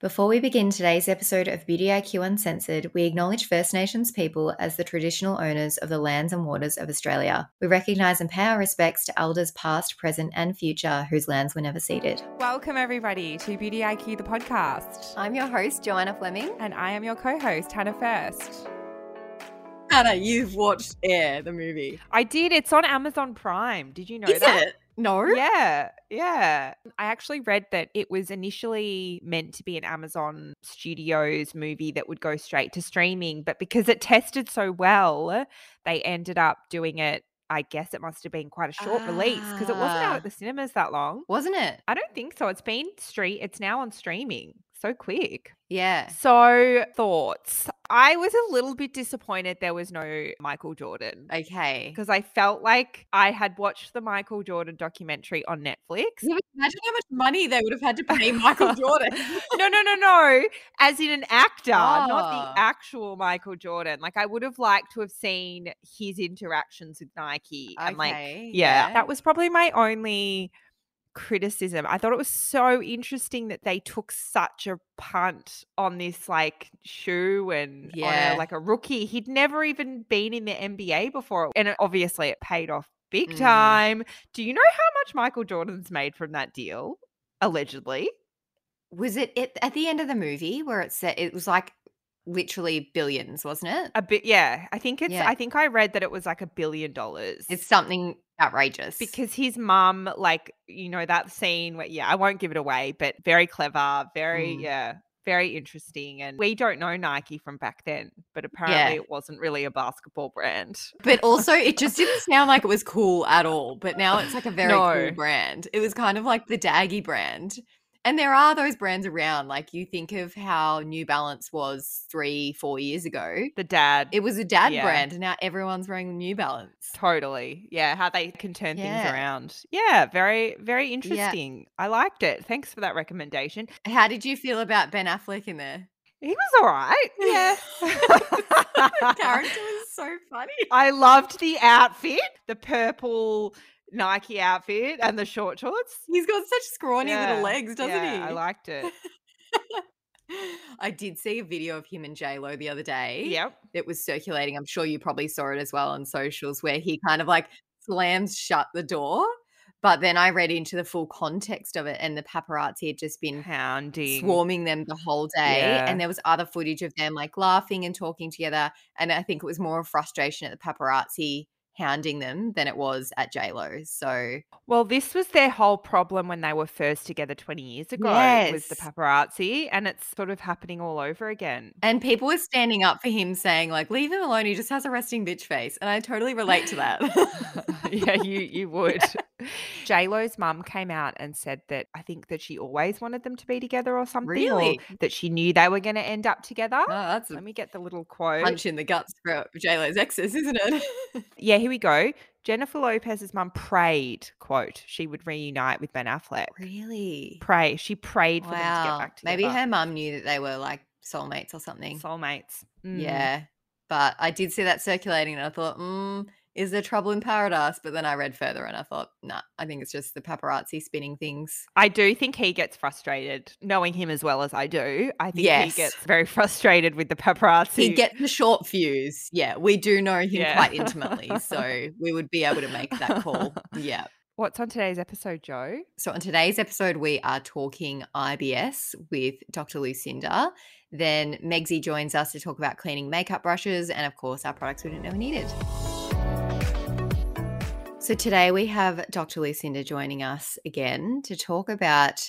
Before we begin today's episode of Beauty IQ Uncensored, we acknowledge First Nations people as the traditional owners of the lands and waters of Australia. We recognise and pay our respects to elders past, present, and future whose lands were never ceded. Welcome, everybody, to Beauty IQ, the podcast. I'm your host, Joanna Fleming. And I am your co host, Hannah Furst. Hannah, you've watched Air, the movie. I did. It's on Amazon Prime. Did you know Is that? it? No. Yeah, yeah. I actually read that it was initially meant to be an Amazon Studios movie that would go straight to streaming, but because it tested so well, they ended up doing it. I guess it must have been quite a short release because it wasn't out Ah. at the cinemas that long. Wasn't it? I don't think so. It's been street. It's now on streaming. So quick. Yeah. So thoughts. I was a little bit disappointed there was no Michael Jordan. Okay. because I felt like I had watched the Michael Jordan documentary on Netflix. Yeah, imagine how much money they would have had to pay Michael Jordan. no, no, no, no. As in an actor, not Ah. the actual Michael Jordan. Like I would have liked to have seen his interactions with Nike and like Okay, yeah, yeah. that was probably my only criticism. I thought it was so interesting that they took such a punt on this like shoe and Yeah. on a, like a rookie. He'd never even been in the NBA before. And obviously it paid off big Mm. time. Do you know how much Michael Jordan's made from that deal? Allegedly. Was it, it at the end of the movie where it said it was like literally billions, wasn't it? A bit yeah. I think it's Yeah. I think I read that it was like a billion dollars. It's something outrageous. because his mum, like, you know, that scene where, yeah, I won't give it away, but very clever, very, Mm. yeah, very interesting. And we don't know Nike from back then, but apparently it wasn't really a basketball brand. but also, it just didn't sound like it was cool at all. But now it's like a very No. cool brand. It was kind of like the Daggy brand. And there are those brands around. Like you think of how New Balance was three, four years ago. The dad. It was a dad Yeah. brand, and now everyone's wearing New Balance. Totally. Yeah. How they can turn Yeah. things around. Yeah. Very, very interesting. I liked it. Thanks for that recommendation. How did you feel about Ben Affleck in there? He was all right. Yeah. the character was so funny. I loved the outfit, the purple Nike outfit and the short shorts. He's got such scrawny Yeah, little legs, doesn't yeah, he? I liked it. I did see a video of him and J Lo the other day. Yep. That was circulating. I'm sure you probably saw it as well on socials, where he kind of like slams shut the door. But then I read into the full context of it, and the paparazzi had just been Hounding. swarming them the whole day. Yeah. And there was other footage of them like laughing and talking together. And I think it was more of frustration at the paparazzi hounding them than it was at J Lo. So Well, this was their whole problem when they were first together 20 years ago was the paparazzi and it's sort of happening all over again. And people were standing up for him saying, like, leave him alone. He just has a resting bitch face. And I totally relate to that. yeah, you you would. J Lo's mum came out and said that I think that she always wanted them to be together or something, Really? or that she knew they were going to end up together. Oh, that's Let me get the little quote. punch in the guts for J Lo's exes, isn't it? Yeah, here we go. Jennifer Lopez's mum prayed, quote, she would reunite with Ben Affleck. really? Pray. She prayed for them to get Wow. back together. Maybe her mum knew that they were like soulmates or something. soulmates. Mm. Yeah. But I did see that circulating and I thought, mm, is there trouble in paradise? But then I read further and I thought, nah, I think it's just the paparazzi spinning things. I do think he gets frustrated, knowing him as well as I do. I think Yes. he gets very frustrated with the paparazzi. He gets the short fuse. Yeah, we do know him Yeah. quite intimately. So we would be able to make that call. Yeah. What's on today's episode, Jo? So, on today's episode, we are talking IBS with Dr. Lucinda. Then Megsy joins us to talk about cleaning makeup brushes and, of course, our products we didn't know we needed. So, today we have Dr. Lucinda joining us again to talk about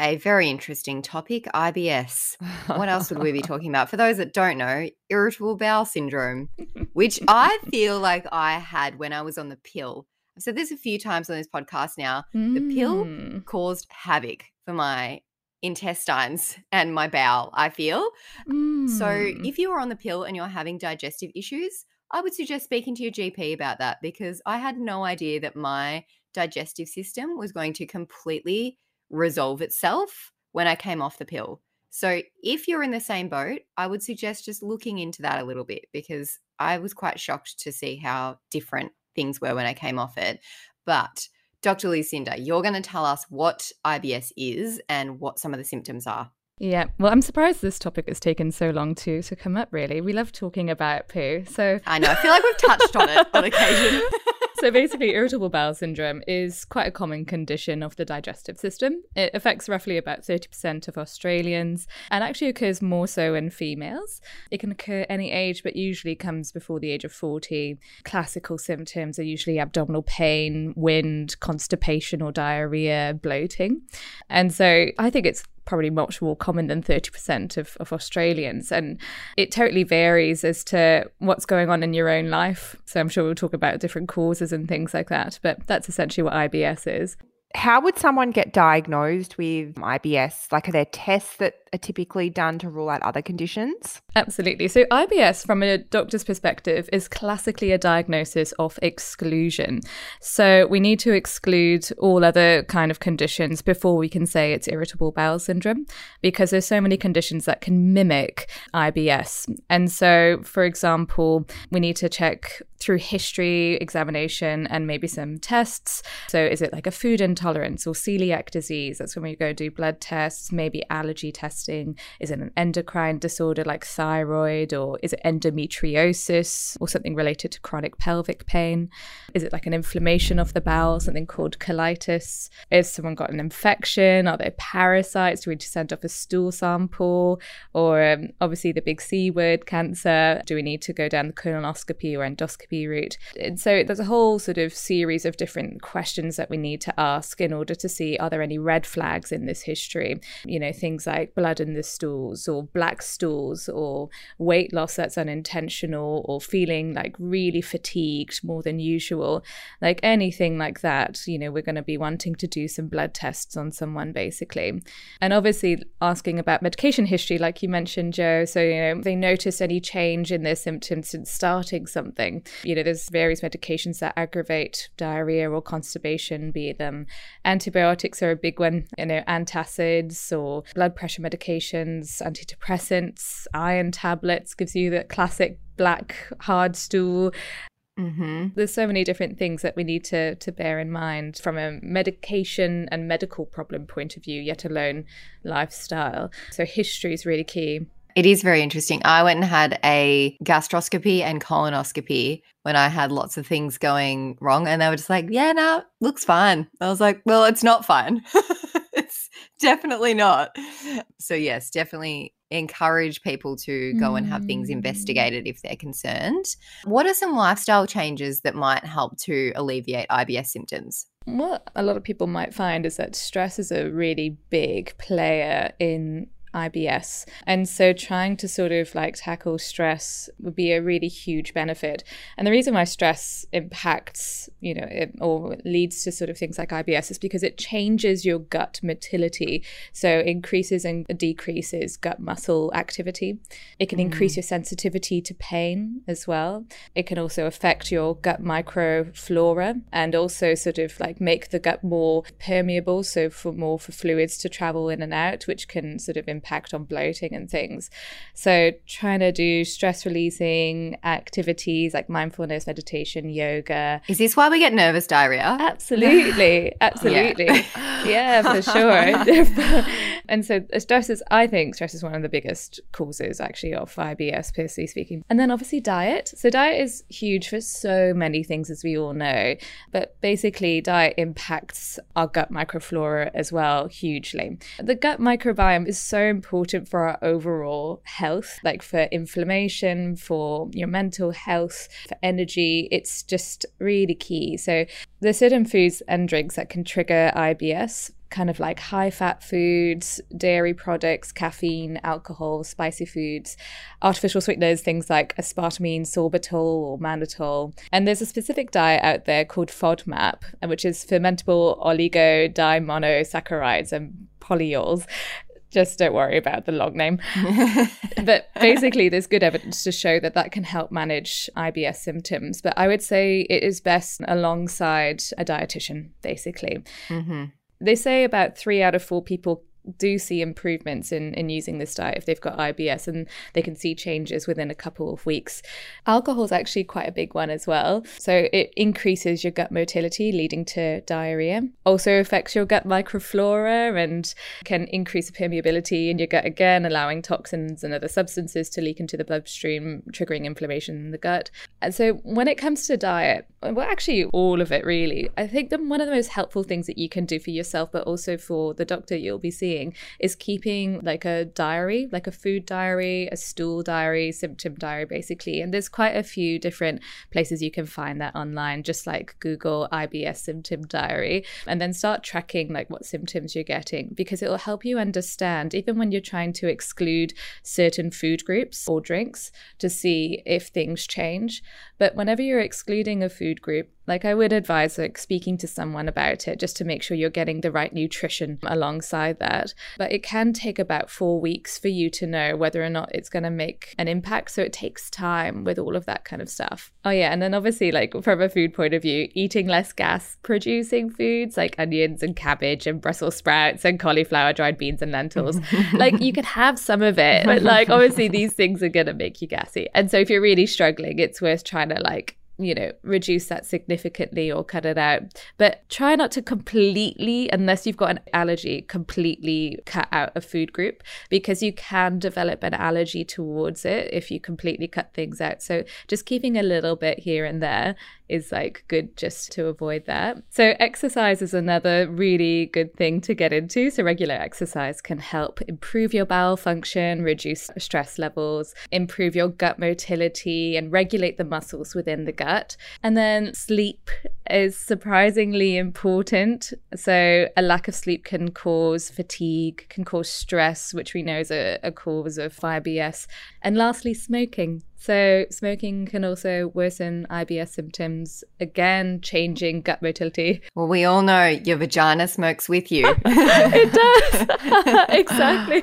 a very interesting topic IBS. What else would we be talking about? For those that don't know, irritable bowel syndrome, which I feel like I had when I was on the pill. I've said this a few times on this podcast now the pill Mm. caused havoc for my intestines and my bowel, I feel. So Mm. if you are on the pill and you're having digestive issues, I would suggest speaking to your GP about that because I had no idea that my digestive system was going to completely resolve itself when I came off the pill. So, if you're in the same boat, I would suggest just looking into that a little bit because I was quite shocked to see how different things were when I came off it. But, Dr. Lucinda, you're going to tell us what IBS is and what some of the symptoms are. Yeah, well, I'm surprised this topic has taken so long to to come up. Really, we love talking about poo. So I know I feel like we've touched on it on occasion. so basically, irritable bowel syndrome is quite a common condition of the digestive system. It affects roughly about 30% of Australians and actually occurs more so in females. It can occur any age, but usually comes before the age of 40. Classical symptoms are usually abdominal pain, wind, constipation or diarrhea, bloating. And so I think it's probably much more common than 30% of, of Australians. And it totally varies as to what's going on in your own life. So I'm sure we'll talk about different causes and things like that. But that's essentially what IBS is. How would someone get diagnosed with IBS? Like, are there tests that are typically done to rule out other conditions? Absolutely. So, IBS, from a doctor's perspective, is classically a diagnosis of exclusion. So, we need to exclude all other kind of conditions before we can say it's irritable bowel syndrome, because there's so many conditions that can mimic IBS. And so, for example, we need to check through history, examination, and maybe some tests. So, is it like a food intolerance or celiac disease? That's when we go do blood tests, maybe allergy testing? Is it an endocrine disorder like thyroid, or is it endometriosis or something related to chronic pelvic pain? Is it like an inflammation of the bowel, something called colitis? Is someone got an infection? Are there parasites? Do we need to send off a stool sample? Or um, obviously the big C word, cancer? Do we need to go down the colonoscopy or endoscopy route? And so there's a whole sort of series of different questions that we need to ask in order to see are there any red flags in this history? You know, things like blood in the stools or black stools or weight loss that's unintentional or feeling like really fatigued more than usual, like anything like that, you know, we're going to be wanting to do some blood tests on someone basically. And obviously asking about medication history, like you mentioned, Jo. So, you know, they notice any change in their symptoms since starting something. You know, there's various medications that aggravate diarrhea or constipation, be them antibiotics are a big one, you know, antacids or blood pressure medications, antidepressants, iron tablets gives you the classic black hard stool. Mm-hmm. There's so many different things that we need to to bear in mind from a medication and medical problem point of view, yet alone lifestyle. So history is really key. It is very interesting. I went and had a gastroscopy and colonoscopy when I had lots of things going wrong, and they were just like, "Yeah, no, looks fine." I was like, "Well, it's not fine." It's definitely not. So, yes, definitely encourage people to go and have things mm. investigated if they're concerned. What are some lifestyle changes that might help to alleviate IBS symptoms? What a lot of people might find is that stress is a really big player in IBS. And so trying to sort of like tackle stress would be a really huge benefit. And the reason why stress impacts, you know, it, or leads to sort of things like IBS is because it changes your gut motility. So increases and decreases gut muscle activity. It can mm. increase your sensitivity to pain as well. It can also affect your gut microflora and also sort of like make the gut more permeable. So for more for fluids to travel in and out, which can sort of impact on bloating and things. So, trying to do stress releasing activities like mindfulness, meditation, yoga. Is this why we get nervous diarrhea? Absolutely. Absolutely. yeah, yeah for sure. and so, uh, stress is, I think, stress is one of the biggest causes actually of IBS, personally speaking. And then obviously, diet. So, diet is huge for so many things, as we all know. But basically, diet impacts our gut microflora as well hugely. The gut microbiome is so important for our overall health, like for inflammation, for your mental health, for energy. It's just really key. So, there's certain foods and drinks that can trigger IBS kind of like high fat foods, dairy products, caffeine, alcohol, spicy foods, artificial sweeteners, things like aspartame, sorbitol, or mannitol. And there's a specific diet out there called FODMAP, which is fermentable oligodimonosaccharides and polyols Just don't worry about the long name. but basically, there's good evidence to show that that can help manage IBS symptoms. But I would say it is best alongside a dietitian, basically. Mm-hmm. They say about three out of four people do see improvements in, in using this diet if they've got IBS and they can see changes within a couple of weeks. Alcohol is actually quite a big one as well. So it increases your gut motility, leading to diarrhea. Also affects your gut microflora and can increase the permeability in your gut again, allowing toxins and other substances to leak into the bloodstream, triggering inflammation in the gut. And so when it comes to diet, well, actually all of it really, I think that one of the most helpful things that you can do for yourself, but also for the doctor you'll be seeing seeing is keeping like a diary, like a food diary, a stool diary, symptom diary, basically. And there's quite a few different places you can find that online, just like Google IBS symptom diary, and then start tracking like what symptoms you're getting because it will help you understand, even when you're trying to exclude certain food groups or drinks, to see if things change. But whenever you're excluding a food group, like I would advise like speaking to someone about it just to make sure you're getting the right nutrition alongside that. But it can take about 4 weeks for you to know whether or not it's going to make an impact, so it takes time with all of that kind of stuff. Oh yeah, and then obviously like from a food point of view, eating less gas producing foods like onions and cabbage and Brussels sprouts and cauliflower, dried beans and lentils. like you could have some of it, but like obviously these things are going to make you gassy. And so if you're really struggling, it's worth trying to like you know, reduce that significantly or cut it out. But try not to completely, unless you've got an allergy, completely cut out a food group because you can develop an allergy towards it if you completely cut things out. So just keeping a little bit here and there is like good just to avoid that. So exercise is another really good thing to get into. So regular exercise can help improve your bowel function, reduce stress levels, improve your gut motility and regulate the muscles within the gut. And then sleep is surprisingly important. So a lack of sleep can cause fatigue, can cause stress, which we know is a, a cause of IBS. And lastly, smoking. So, smoking can also worsen IBS symptoms, again, changing gut motility. Well, we all know your vagina smokes with you. it does. exactly.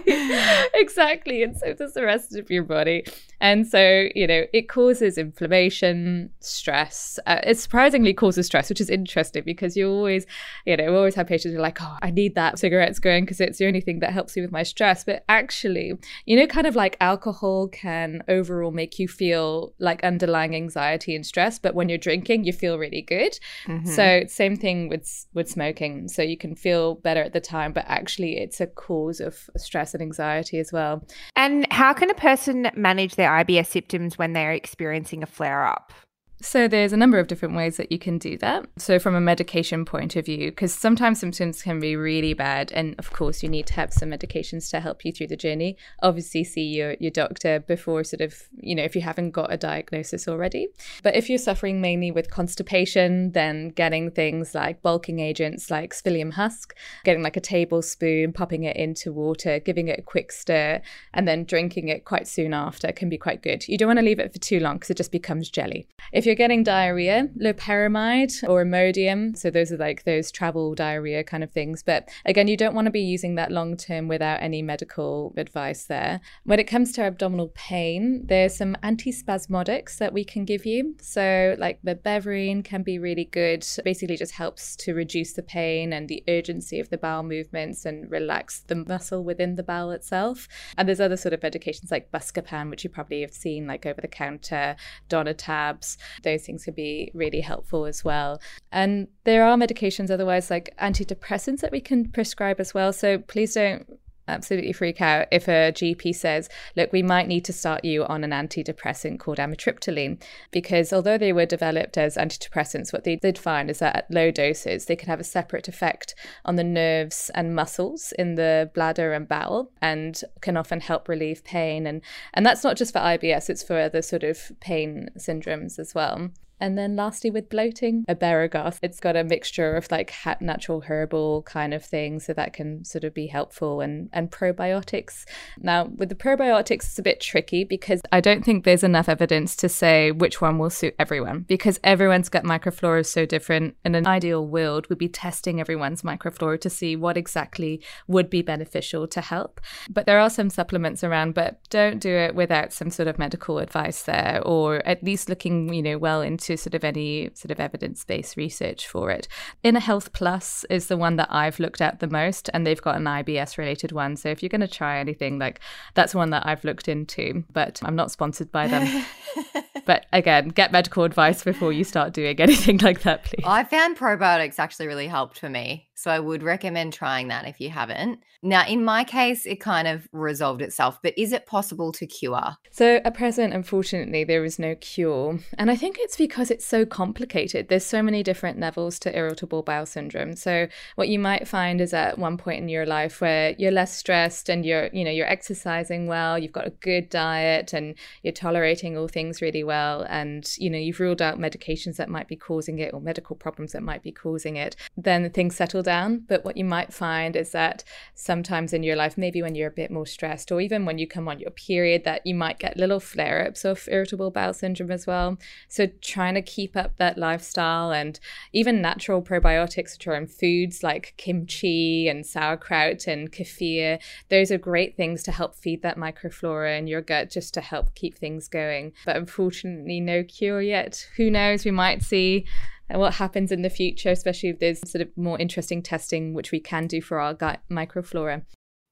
exactly. And so does the rest of your body. And so, you know, it causes inflammation, stress. Uh, it surprisingly causes stress, which is interesting because you always, you know, we always have patients who are like, oh, I need that cigarettes going because it's the only thing that helps me with my stress. But actually, you know, kind of like alcohol can overall make you feel like underlying anxiety and stress, but when you're drinking, you feel really good. Mm-hmm. So same thing with with smoking. So you can feel better at the time, but actually it's a cause of stress and anxiety as well. And how can a person manage their IBS symptoms when they're experiencing a flare up? So there's a number of different ways that you can do that. So from a medication point of view, because sometimes symptoms can be really bad, and of course you need to have some medications to help you through the journey. Obviously, see your your doctor before sort of you know if you haven't got a diagnosis already. But if you're suffering mainly with constipation, then getting things like bulking agents like psyllium husk, getting like a tablespoon, popping it into water, giving it a quick stir, and then drinking it quite soon after can be quite good. You don't want to leave it for too long because it just becomes jelly. If you're getting diarrhea, loperamide or Imodium, so those are like those travel diarrhea kind of things. But again, you don't want to be using that long term without any medical advice there. When it comes to abdominal pain, there's some antispasmodics that we can give you. So, like mebeverine can be really good. Basically, just helps to reduce the pain and the urgency of the bowel movements and relax the muscle within the bowel itself. And there's other sort of medications like Buscopan, which you probably have seen like over the counter, Donnatabs those things could be really helpful as well. And there are medications otherwise, like antidepressants, that we can prescribe as well. So please don't absolutely freak out if a GP says, look, we might need to start you on an antidepressant called amitriptyline. Because although they were developed as antidepressants, what they did find is that at low doses, they can have a separate effect on the nerves and muscles in the bladder and bowel and can often help relieve pain. And, and that's not just for IBS, it's for other sort of pain syndromes as well. And then lastly, with bloating, a asparagus. It's got a mixture of like natural herbal kind of thing, so that can sort of be helpful and, and probiotics. Now, with the probiotics, it's a bit tricky because I don't think there's enough evidence to say which one will suit everyone because everyone's gut microflora is so different. In an ideal world, we'd be testing everyone's microflora to see what exactly would be beneficial to help. But there are some supplements around, but don't do it without some sort of medical advice there or at least looking, you know, well into sort of any sort of evidence based research for it. Inner Health Plus is the one that I've looked at the most, and they've got an IBS related one. So if you're going to try anything, like that's one that I've looked into, but I'm not sponsored by them. but again, get medical advice before you start doing anything like that, please. I found probiotics actually really helped for me. So I would recommend trying that if you haven't. Now, in my case, it kind of resolved itself, but is it possible to cure? So at present, unfortunately, there is no cure. And I think it's because it's so complicated. There's so many different levels to irritable bowel syndrome. So what you might find is at one point in your life where you're less stressed and you're, you know, you're exercising well, you've got a good diet and you're tolerating all things really well. And, you know, you've ruled out medications that might be causing it or medical problems that might be causing it. Then things settle down. But what you might find is that sometimes in your life, maybe when you're a bit more stressed, or even when you come on your period, that you might get little flare ups of irritable bowel syndrome as well. So trying to keep up that lifestyle and even natural probiotics, which are in foods like kimchi and sauerkraut and kefir, those are great things to help feed that microflora in your gut just to help keep things going. But unfortunately, no cure yet. Who knows? We might see and what happens in the future, especially if there's sort of more interesting testing which we can do for our gut microflora.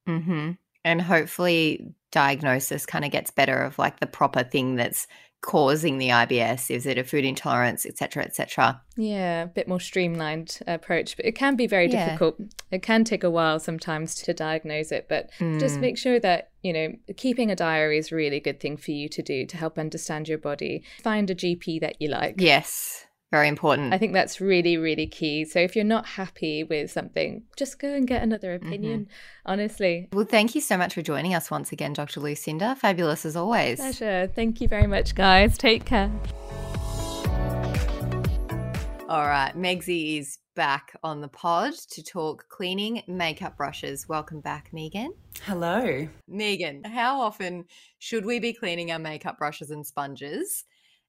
Mm-hmm. And hopefully, diagnosis kind of gets better of like the proper thing that's causing the IBS? Is it a food intolerance, etc., etc.? Yeah, a bit more streamlined approach, but it can be very yeah. difficult. It can take a while sometimes to diagnose it, but mm. just make sure that you know keeping a diary is a really good thing for you to do to help understand your body. Find a GP that you like. Yes. Very important. I think that's really, really key. So if you're not happy with something, just go and get another opinion, mm-hmm. honestly. Well, thank you so much for joining us once again, Dr. Lucinda. Fabulous as always. Pleasure. Thank you very much, guys. Take care. All right. Megsy is back on the pod to talk cleaning makeup brushes. Welcome back, Megan. Hello. Megan, how often should we be cleaning our makeup brushes and sponges?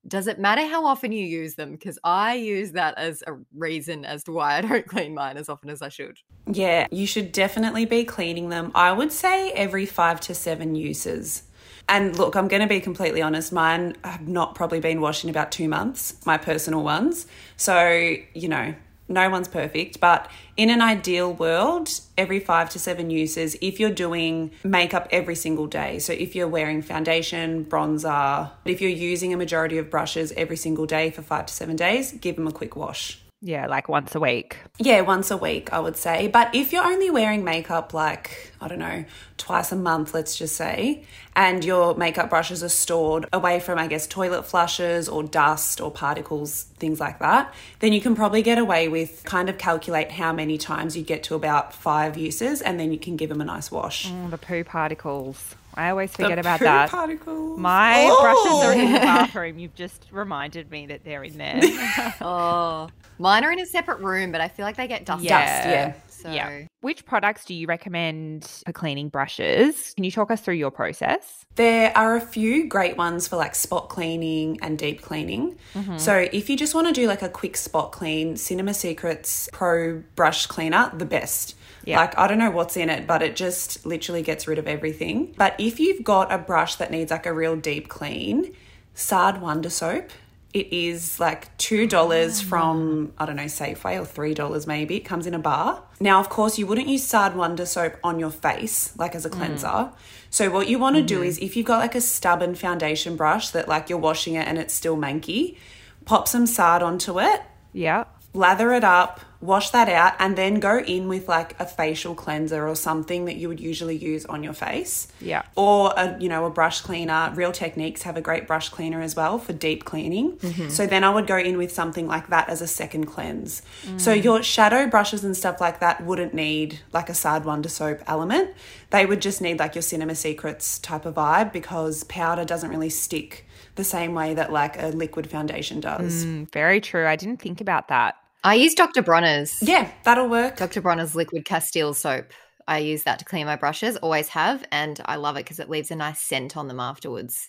Does it matter how often you use them? Because I use that as a reason as to why I don't clean mine as often as I should. Yeah, you should definitely be cleaning them. I would say every five to seven uses. And look, I'm going to be completely honest, mine have not probably been washed in about two months, my personal ones. So, you know, no one's perfect, but in an ideal world, every five to seven uses, if you're doing makeup every single day, so if you're wearing foundation, bronzer, if you're using a majority of brushes every single day for five to seven days, give them a quick wash. Yeah, like once a week. Yeah, once a week, I would say. But if you're only wearing makeup like, I don't know, twice a month, let's just say, and your makeup brushes are stored away from, I guess, toilet flushes or dust or particles, things like that, then you can probably get away with kind of calculate how many times you get to about five uses and then you can give them a nice wash. Mm, the poo particles. I always forget the about that. Particles. My oh. brushes are in the bathroom. You've just reminded me that they're in there. oh, mine are in a separate room, but I feel like they get dust. Yeah. Dust, yeah. So. Yeah. Which products do you recommend for cleaning brushes? Can you talk us through your process? There are a few great ones for like spot cleaning and deep cleaning. Mm-hmm. So if you just want to do like a quick spot clean, Cinema Secrets Pro Brush Cleaner, the best. Yeah. Like, I don't know what's in it, but it just literally gets rid of everything. But if you've got a brush that needs like a real deep clean, Sard Wonder Soap. It is like $2 oh, from, I don't know, Safeway or $3 maybe. It comes in a bar. Now, of course, you wouldn't use Sard Wonder Soap on your face, like as a mm. cleanser. Mm. So, what you want to mm-hmm. do is if you've got like a stubborn foundation brush that like you're washing it and it's still manky, pop some Sard onto it. Yeah lather it up, wash that out, and then go in with like a facial cleanser or something that you would usually use on your face. Yeah. Or a you know a brush cleaner. Real Techniques have a great brush cleaner as well for deep cleaning. Mm-hmm. So then I would go in with something like that as a second cleanse. Mm. So your shadow brushes and stuff like that wouldn't need like a Sard Wonder soap element. They would just need like your Cinema Secrets type of vibe because powder doesn't really stick the same way that like a liquid foundation does. Mm, very true. I didn't think about that. I use Dr. Bronner's. Yeah, that'll work. Dr. Bronner's liquid Castile soap. I use that to clean my brushes, always have, and I love it because it leaves a nice scent on them afterwards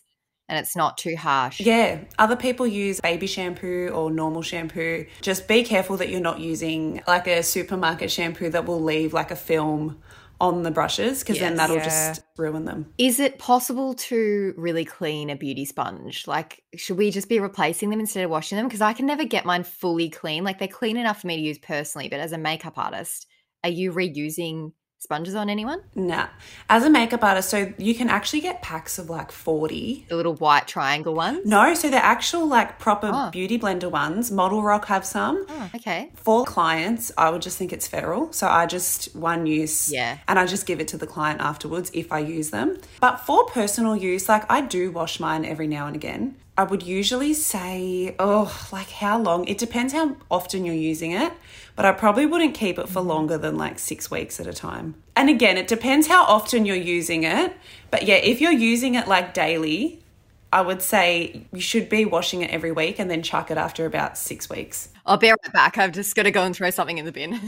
and it's not too harsh. Yeah, other people use baby shampoo or normal shampoo. Just be careful that you're not using like a supermarket shampoo that will leave like a film on the brushes because yes, then that'll yeah. just ruin them. Is it possible to really clean a beauty sponge? Like, should we just be replacing them instead of washing them? Because I can never get mine fully clean. Like, they're clean enough for me to use personally, but as a makeup artist, are you reusing sponges on anyone? Nah. As a makeup artist, so you can actually get packs of like 40. The little white triangle ones? No, so they're actual like proper oh. beauty blender ones. Model Rock have some. Oh, okay. For clients, I would just think it's federal. So I just one use. Yeah. And I just give it to the client afterwards if I use them. But for personal use, like I do wash mine every now and again. I would usually say, oh, like how long? It depends how often you're using it, but I probably wouldn't keep it for mm-hmm. longer than like six weeks at a time. And again, it depends how often you're using it. But yeah, if you're using it like daily, I would say you should be washing it every week and then chuck it after about six weeks. I'll be right back. I'm just going to go and throw something in the bin.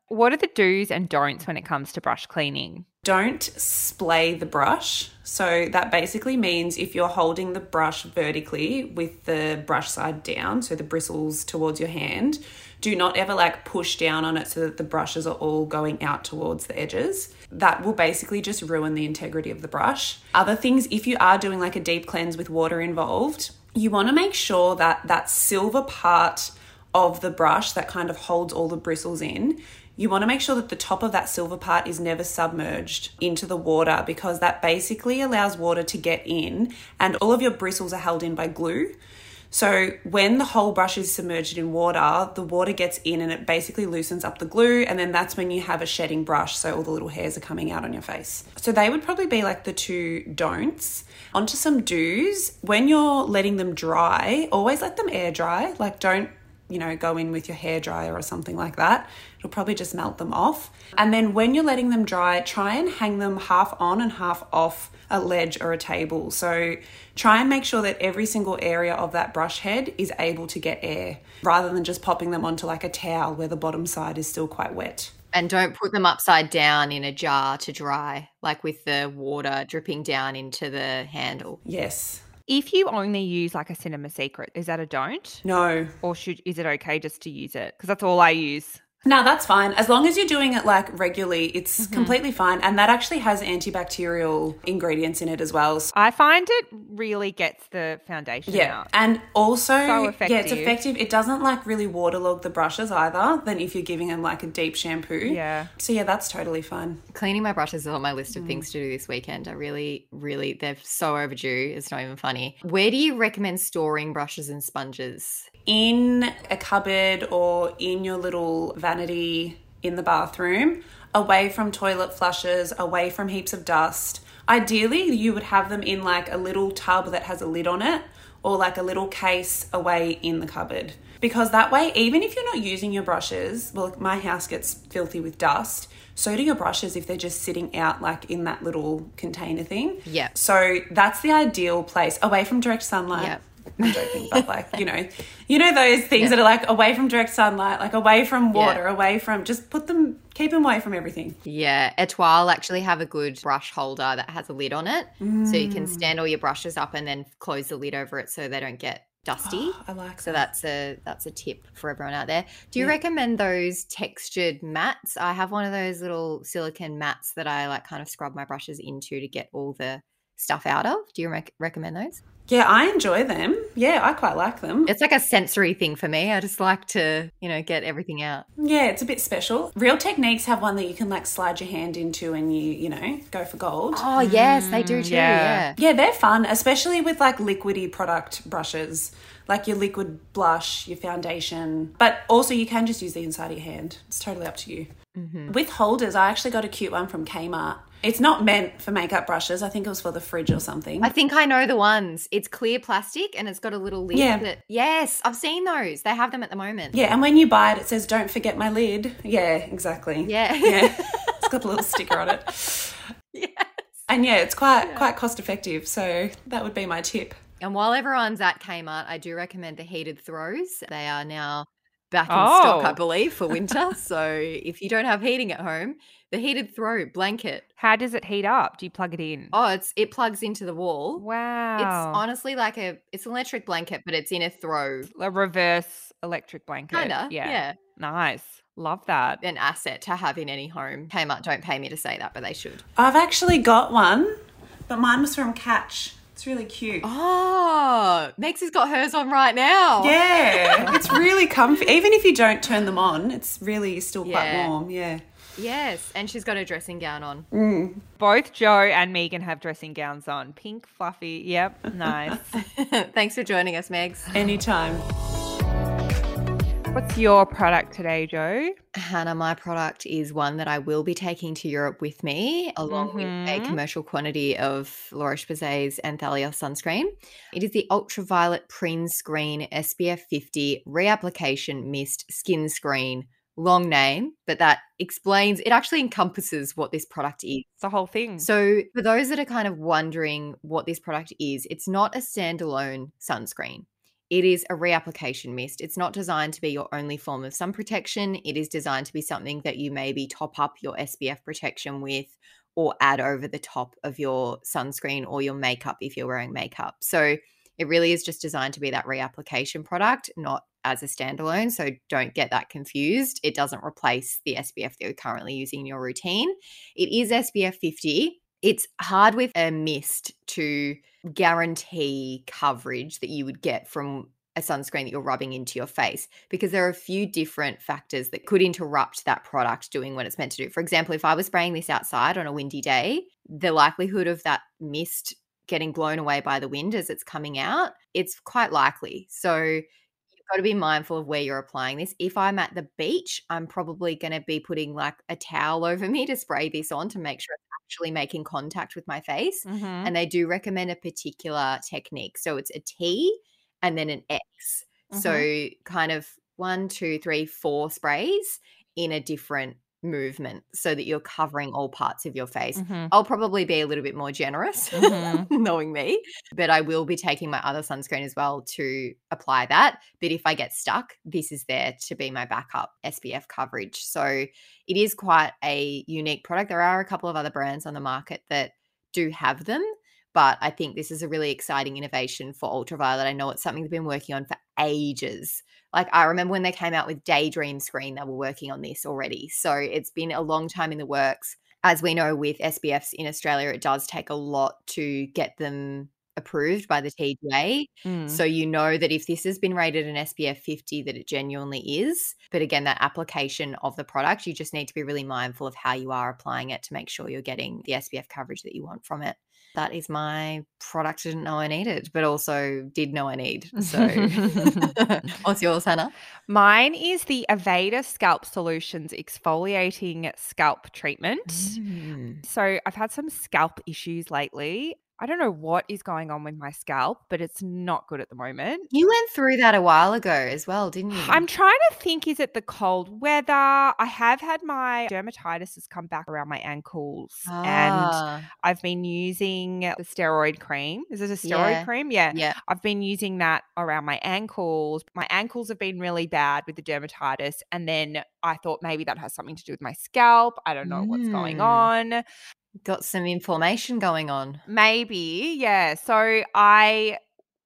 what are the do's and don'ts when it comes to brush cleaning? Don't splay the brush. So that basically means if you're holding the brush vertically with the brush side down, so the bristles towards your hand, do not ever like push down on it so that the brushes are all going out towards the edges. That will basically just ruin the integrity of the brush. Other things, if you are doing like a deep cleanse with water involved, you want to make sure that that silver part of the brush that kind of holds all the bristles in you want to make sure that the top of that silver part is never submerged into the water because that basically allows water to get in and all of your bristles are held in by glue. So when the whole brush is submerged in water, the water gets in and it basically loosens up the glue and then that's when you have a shedding brush so all the little hairs are coming out on your face. So they would probably be like the two don'ts. Onto some do's. When you're letting them dry, always let them air dry. Like don't you know, go in with your hair dryer or something like that. It'll probably just melt them off. And then when you're letting them dry, try and hang them half on and half off a ledge or a table. So try and make sure that every single area of that brush head is able to get air rather than just popping them onto like a towel where the bottom side is still quite wet. And don't put them upside down in a jar to dry, like with the water dripping down into the handle. Yes. If you only use like a cinema secret, is that a don't? No. Or should is it okay just to use it? Because that's all I use. No, that's fine. As long as you're doing it like regularly, it's mm-hmm. completely fine. And that actually has antibacterial ingredients in it as well. So I find it really gets the foundation yeah. out. And also, so yeah, it's effective. It doesn't like really waterlog the brushes either than if you're giving them like a deep shampoo. Yeah. So yeah, that's totally fine. Cleaning my brushes is on my list of mm. things to do this weekend. I really, really, they're so overdue. It's not even funny. Where do you recommend storing brushes and sponges? In a cupboard or in your little vanity in the bathroom, away from toilet flushes, away from heaps of dust. Ideally, you would have them in like a little tub that has a lid on it or like a little case away in the cupboard. Because that way, even if you're not using your brushes, well, my house gets filthy with dust. So do your brushes if they're just sitting out like in that little container thing. Yeah. So that's the ideal place away from direct sunlight. Yeah. I'm joking, but like, you know, you know those things yeah. that are like away from direct sunlight, like away from water, yeah. away from just put them keep them away from everything. Yeah. Etoile actually have a good brush holder that has a lid on it. Mm. So you can mm. stand all your brushes up and then close the lid over it so they don't get dusty. Oh, I like so that. that's a that's a tip for everyone out there. Do you yeah. recommend those textured mats? I have one of those little silicone mats that I like kind of scrub my brushes into to get all the stuff out of. Do you rec- recommend those? Yeah, I enjoy them. Yeah, I quite like them. It's like a sensory thing for me. I just like to, you know, get everything out. Yeah, it's a bit special. Real Techniques have one that you can like slide your hand into and you, you know, go for gold. Oh, yes, they do too. Yeah. yeah. Yeah, they're fun, especially with like liquidy product brushes, like your liquid blush, your foundation. But also you can just use the inside of your hand. It's totally up to you. Mm-hmm. With holders, I actually got a cute one from Kmart it's not meant for makeup brushes. I think it was for the fridge or something. I think I know the ones. It's clear plastic and it's got a little lid. Yeah. That, yes, I've seen those. They have them at the moment. Yeah, and when you buy it, it says "Don't forget my lid." Yeah, exactly. Yeah, yeah. it's got a little sticker on it. Yes. And yeah, it's quite quite cost effective. So that would be my tip. And while everyone's at Kmart, I do recommend the heated throws. They are now back in stock, I Oh. believe, for winter. so if you don't have heating at home, the heated throw blanket. How does it heat up? Do you plug it in? Oh, it's it plugs into the wall. wow. It's honestly like a it's an electric blanket, but it's in a throw. a reverse electric blanket. Kinda. Yeah. yeah. Nice. Love that. An asset to have in any home. Kmart don't pay me to say that, but they should. I've actually got one, but mine was from Catch. It's really cute. Oh, Megs has got hers on right now. Yeah, it's really comfy. Even if you don't turn them on, it's really still quite Yeah. warm. Yeah. Yes, and she's got a dressing gown on. Mm. Both Jo and Megan have dressing gowns on. Pink, fluffy. Yep. Nice. Thanks for joining us, Megs. Anytime. What's your product today, Jo? Hannah, my product is one that I will be taking to Europe with me, along with a Mhm. commercial quantity of La Roche Posay's Anthelios sunscreen. It is the Ultra Violette Preen Screen SPF 50 Reapplication Mist Skin Screen. Long name, but that explains, it actually encompasses what this product is. It's the whole thing. So, for those that are kind of wondering what this product is, it's not a standalone sunscreen. It is a reapplication mist. It's not designed to be your only form of sun protection. It is designed to be something that you maybe top up your SPF protection with or add over the top of your sunscreen or your makeup if you're wearing makeup. So, it really is just designed to be that reapplication product, not as a standalone. So, don't get that confused. It doesn't replace the SPF that you're currently using in your routine. It is SPF 50. It's hard with a mist to guarantee coverage that you would get from a sunscreen that you're rubbing into your face because there are a few different factors that could interrupt that product doing what it's meant to do. For example, if I was spraying this outside on a windy day, the likelihood of that mist getting blown away by the wind as it's coming out, it's quite likely. So you've got to be mindful of where you're applying this. If I'm at the beach, I'm probably going to be putting like a towel over me to spray this on to make sure actually making contact with my face. Mhm. And they do recommend a particular technique. So it's a T and then an X. So kind of one, two, three, four sprays in a different movement so that you're covering all parts of your face. Mhm. I'll probably be a little bit more generous, Mhm. knowing me, but I will be taking my other sunscreen as well to apply that. But if I get stuck, this is there to be my backup SPF coverage. So it is quite a unique product. There are a couple of other brands on the market that do have them, but I think this is a really exciting innovation for Ultra Violette. I know it's something they've been working on for ages. Like I remember when they came out with Daydream Screen, they were working on this already. So it's been a long time in the works. As we know with SPFs in Australia, it does take a lot to get them approved by the TGA. Mm. So you know that if this has been rated an SPF 50, that it genuinely is. But again, that application of the product, you just need to be really mindful of how you are applying it to make sure you're getting the SPF coverage that you want from it. That is my product I didn't know I needed, but also did know I need. So what's yours, Hannah? Mine is the Aveda Scalp Solutions exfoliating scalp treatment. Mm. So I've had some scalp issues lately. I don't know what is going on with my scalp, but it's not good at the moment. You went through that a while ago as well, didn't you? I'm trying to think is it the cold weather? I have had my dermatitis has come back around my ankles and Ah, I've been using the steroid cream. Is it a steroid Yeah. cream? Yeah. yeah. I've been using that around my ankles. My ankles have been really bad with the dermatitis. And then I thought maybe that has something to do with my scalp. I don't know what's going Mm. on. Got some inflammation going on. Maybe, yeah. So I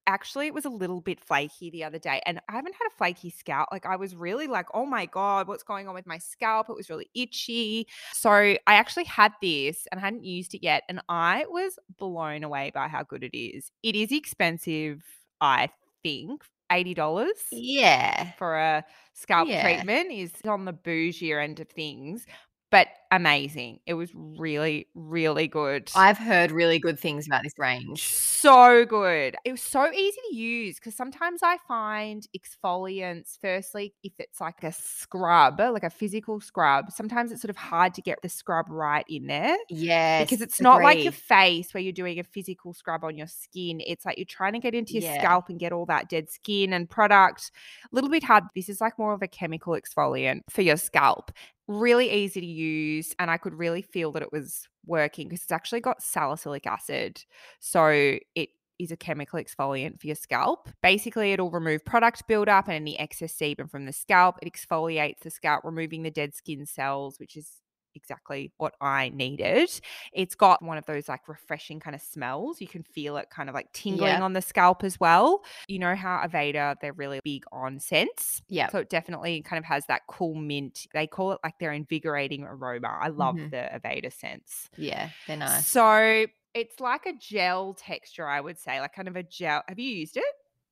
actually it was a little bit flaky the other day and I haven't had a flaky scalp. Like I was really like, "Oh my god, what's going on with my scalp?" It was really itchy. So I actually had this and I hadn't used it yet and I was blown away by how good it is. It is expensive, I think. $80 Yeah. for a scalp Yeah. treatment is on the bougier end of things, but amazing. It was really, really good. I've heard really good things about this range. so good. It was so easy to use because sometimes I find exfoliants, firstly, if it's like a scrub, like a physical scrub, sometimes it's sort of hard to get the scrub right in there. Yes. Because it's not like your face where you're doing a physical scrub on your skin. It's like you're trying to get into your Yeah. scalp and get all that dead skin and product. A little bit hard. This is like more of a chemical exfoliant for your scalp. Really easy to use. And I could really feel that it was working because it's actually got salicylic acid. So it is a chemical exfoliant for your scalp. Basically, it'll remove product buildup and any excess sebum from the scalp. It exfoliates the scalp, removing the dead skin cells, which is exactly what I needed. It's got one of those like refreshing kind of smells. You can feel it kind of like tingling Yeah. on the scalp as well. You know how Aveda, they're really big on scents. Yeah. So it definitely kind of has that cool mint. They call it like their invigorating aroma. I love Mhm. the Aveda scents. Yeah, they're nice. So it's like a gel texture, I would say, like kind of a gel. Have you used it?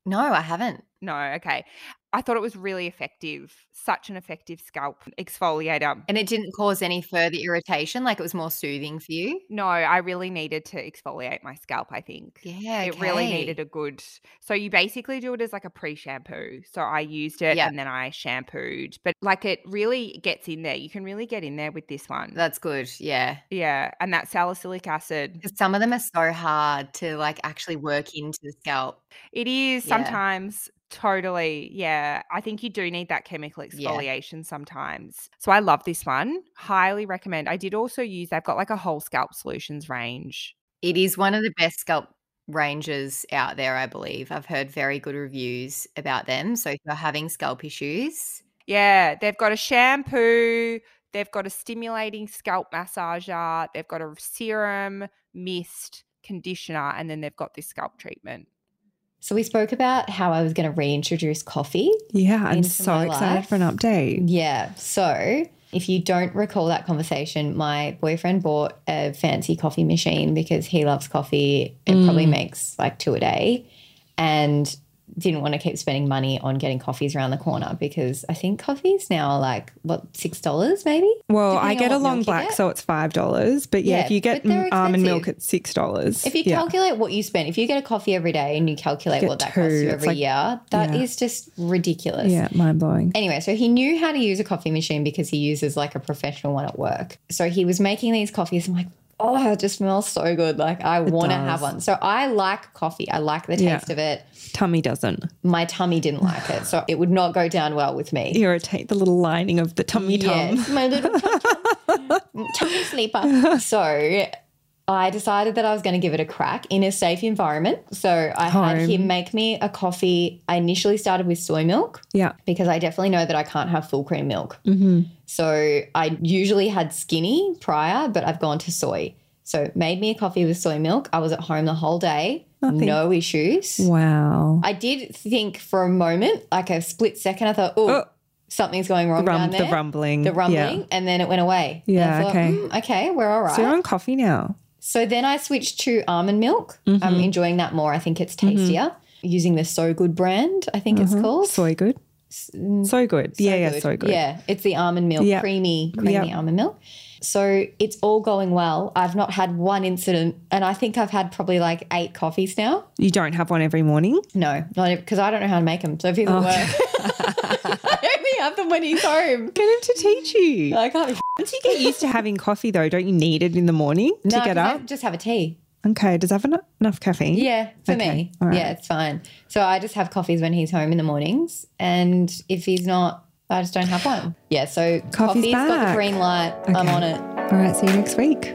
No, I haven't. No, okay. I thought it was really effective. Such an effective scalp exfoliator. And it didn't cause any further irritation. Like it was more soothing for you. No, I really needed to exfoliate my scalp, I think. Yeah, It really needed a good. So you basically do it as like a pre-shampoo. So I used it Yeah. and then I shampooed, but like it really gets in there. You can really get in there with this one. That's good. Yeah. yeah, and that salicylic acid. some of them are so hard to like actually work into the scalp. It is Yeah. sometimes totally. Yeah, I think you do need that chemical Yeah. exfoliation sometimes. So I love this one. Highly recommend. I did also use. They've got like a whole scalp solutions range. It is one of the best scalp ranges out there, I believe. I've heard very good reviews about them. So if you're having scalp issues, Yeah, they've got a shampoo. They've got a stimulating scalp massager. They've got a serum, mist, conditioner, and then they've got this scalp treatment. So we spoke about how I was going to reintroduce coffee. Yeah, I'm so excited for an update. Yeah. So if you don't recall that conversation, my boyfriend bought a fancy coffee machine because he loves coffee. It probably Mm. makes like two a day and didn't want to keep spending money on getting coffees around the corner because I think coffees now are like, what, $6 maybe? Well, I get a long black, so it's five dollars. But yeah, Yeah, if you get almond milk, it's six dollars. If you yeah. calculate what you spend, if you get a coffee every day and you calculate Get what that costs you every like- year, that is yeah. just ridiculous. yeah, mind blowing. Anyway, so he knew how to use a coffee machine because he uses like a professional one at work. So he was making these coffees. I'm like, oh, it just smells so good. Like I want to have one. So I like coffee. I like the Yeah. taste of it. Tummy doesn't My tummy didn't like it. So it would not go down well with me. irritate the little lining of the tummy Yes, tum. my little tum- tummy sleeper. So I decided that I was going to give it a crack in a safe environment. So I had him make me a coffee. I initially started with soy milk Yeah. because I definitely know that I can't have full cream milk. Mm-hmm. So I usually had skinny prior, but I've gone to soy. So made me a coffee with soy milk. I was at home the whole day, Nothing. no issues. Wow. I did think for a moment, like a split second, I thought, oh, something's going wrong Rum- down the rumbling. The Yeah. rumbling, and then it went away. Yeah, thought, okay. "Hmm, okay, we're all right. So you're on coffee now. So then I switched to almond milk. I'm Mm-hmm. enjoying that more. I think it's tastier. Using the So Good brand, I think it's called. Mm-hmm. Soy good. So good. yeah, yeah, so good. Yeah, it's the almond milk, Yep. creamy, creamy Yep. almond milk. So it's all going well. I've not had one incident, and I think I've had probably like eight coffees now. You don't have one every morning. No, not because I don't know how to make them. So people Oh. work, Have them when he's home. Get him to teach you. I can't. Once you get used to having coffee, though, don't you need it in the morning to get 'cause I up? just have a tea. Okay. Does that have en- enough caffeine? Yeah, for Okay, me. right. Yeah, it's fine. So I just have coffees when he's home in the mornings, and if he's not, I just don't have one. Yeah, so Coffee's coffee's got the green light. I'm on it. All right. See you next week.